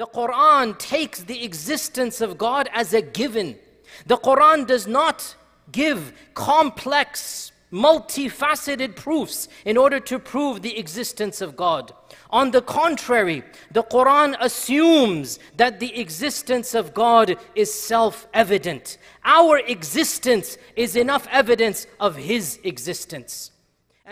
The Quran takes the existence of God as a given. The Quran does not give complex, multifaceted proofs in order to prove the existence of God. On the contrary, the Quran assumes that the existence of God is self evident. Our existence is enough evidence of His existence.